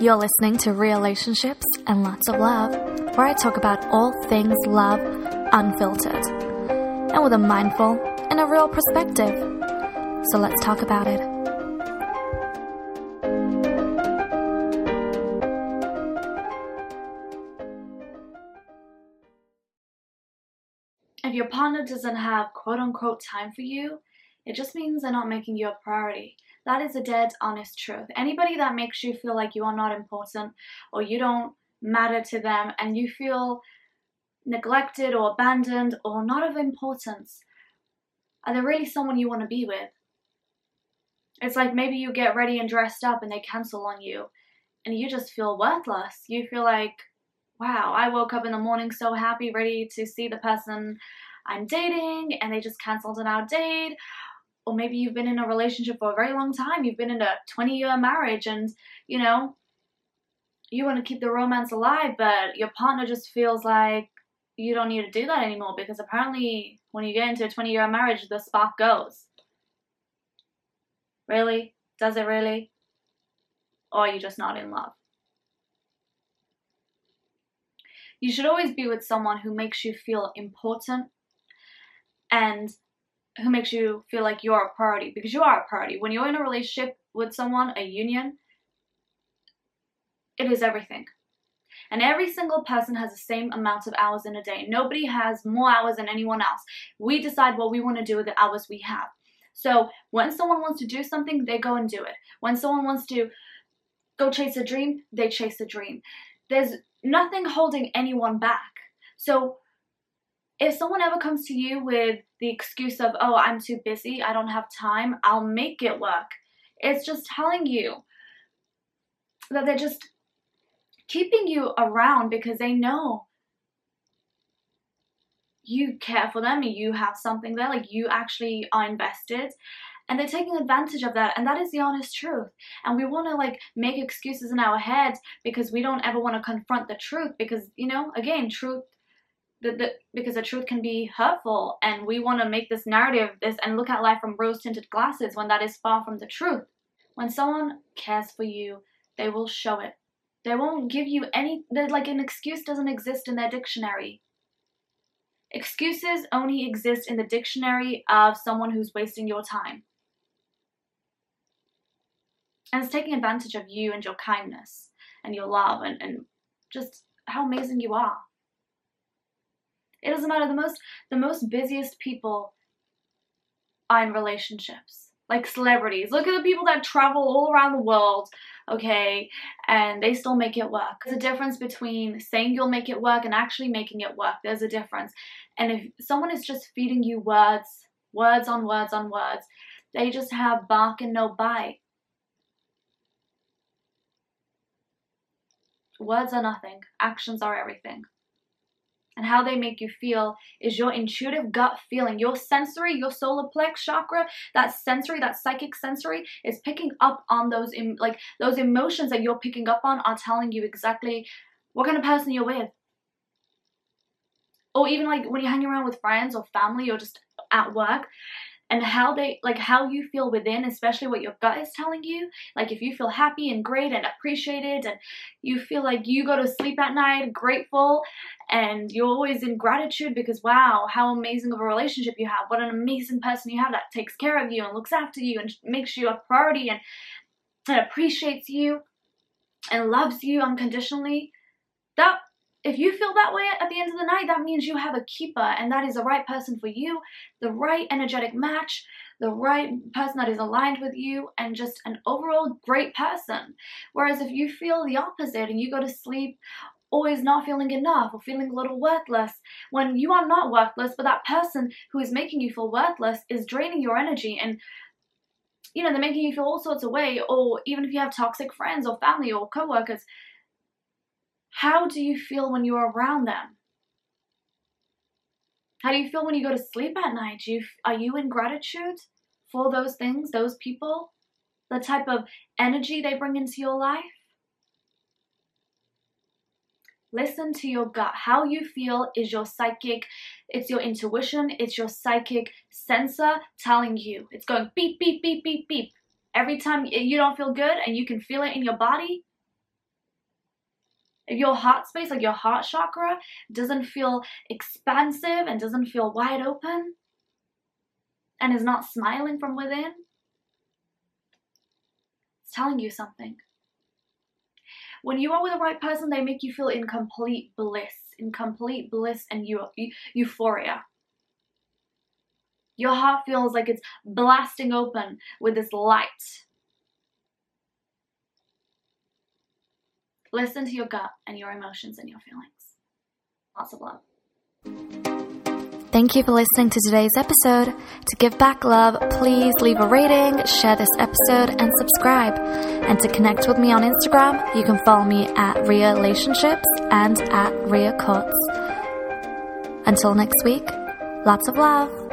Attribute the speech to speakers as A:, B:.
A: You're listening to Rialationships and Lots of Love, where I talk about all things love unfiltered and with a mindful and a real perspective. So let's talk about it. If your partner doesn't have quote unquote time for you, it just means they're not making you a priority. That is a dead honest truth. Anybody that makes you feel like you are not important or you don't matter to them and you feel neglected or abandoned or not of importance, are they really someone you want to be with? It's like maybe you get ready and dressed up and they cancel on you and you just feel worthless. You feel like, wow, I woke up in the morning so happy, ready to see the person I'm dating, and they just canceled on our date or maybe you've been in a relationship for a very long time. You've been in a 20 year marriage and, you know, you want to keep the romance alive, but your partner just feels like you don't need to do that anymore because apparently when you get into a 20 year marriage, the spark goes. Really? Does it really? Or are you just not in love? You should always be with someone who makes you feel important and who makes you feel like you're a priority because you are a priority. When you're in a relationship with someone, a union, it is everything. And every single person has the same amount of hours in a day. Nobody has more hours than anyone else. We decide what we want to do with the hours we have. So when someone wants to do something, they go and do it. When someone wants to go chase a dream, they chase a dream. There's nothing holding anyone back. So if someone ever comes to you with the excuse of, oh, I'm too busy, I don't have time, I'll make it work, it's just telling you that they're just keeping you around because they know you care for them and you have something there, like you actually are invested. And they're taking advantage of that, and that is the honest truth. And we want to like make excuses in our heads because we don't ever want to confront the truth. Because, you know, again, truth because the truth can be hurtful and we want to make this narrative this and look at life from rose tinted glasses when that is far from the truth. When someone cares for you they will show it. They won't give you any like an excuse doesn't exist in their dictionary. Excuses only exist in the dictionary of someone who's wasting your time. And it's taking advantage of you and your kindness and your love and, and just how amazing you are it doesn't matter. The most the most busiest people are in relationships. Like celebrities. Look at the people that travel all around the world, okay, and they still make it work. There's a difference between saying you'll make it work and actually making it work. There's a difference. And if someone is just feeding you words, words on words on words, they just have bark and no bite. Words are nothing, actions are everything and how they make you feel is your intuitive gut feeling. Your sensory, your solar plex chakra, that sensory, that psychic sensory is picking up on those em- like those emotions that you're picking up on are telling you exactly what kind of person you're with. Or even like when you're hanging around with friends or family or just at work, and how they like how you feel within especially what your gut is telling you. Like if you feel happy and great and appreciated and you feel like you go to sleep at night grateful and you're always in gratitude because wow how amazing of a relationship you have. What an amazing person you have that takes care of you and looks after you and makes you a priority and, and appreciates you and loves you unconditionally. That if you feel that way at the end of the night, that means you have a keeper and that is the right person for you, the right energetic match, the right person that is aligned with you, and just an overall great person. Whereas if you feel the opposite and you go to sleep always not feeling enough or feeling a little worthless when you are not worthless, but that person who is making you feel worthless is draining your energy and you know, they're making you feel all sorts of way, or even if you have toxic friends or family or co-workers, how do you feel when you're around them? How do you feel when you go to sleep at night? Do you, are you in gratitude for those things, those people, the type of energy they bring into your life? Listen to your gut. How you feel is your psychic, it's your intuition, it's your psychic sensor telling you. It's going beep, beep, beep, beep, beep. Every time you don't feel good and you can feel it in your body, If your heart space, like your heart chakra, doesn't feel expansive and doesn't feel wide open and is not smiling from within, it's telling you something. When you are with the right person, they make you feel in complete bliss, in complete bliss and eu- euphoria. Your heart feels like it's blasting open with this light. Listen to your gut and your emotions and your feelings. Lots of love.
B: Thank you for listening to today's episode. To give back love, please leave a rating, share this episode, and subscribe. And to connect with me on Instagram, you can follow me at Ria Relationships and at Ria Quartz. Until next week, lots of love.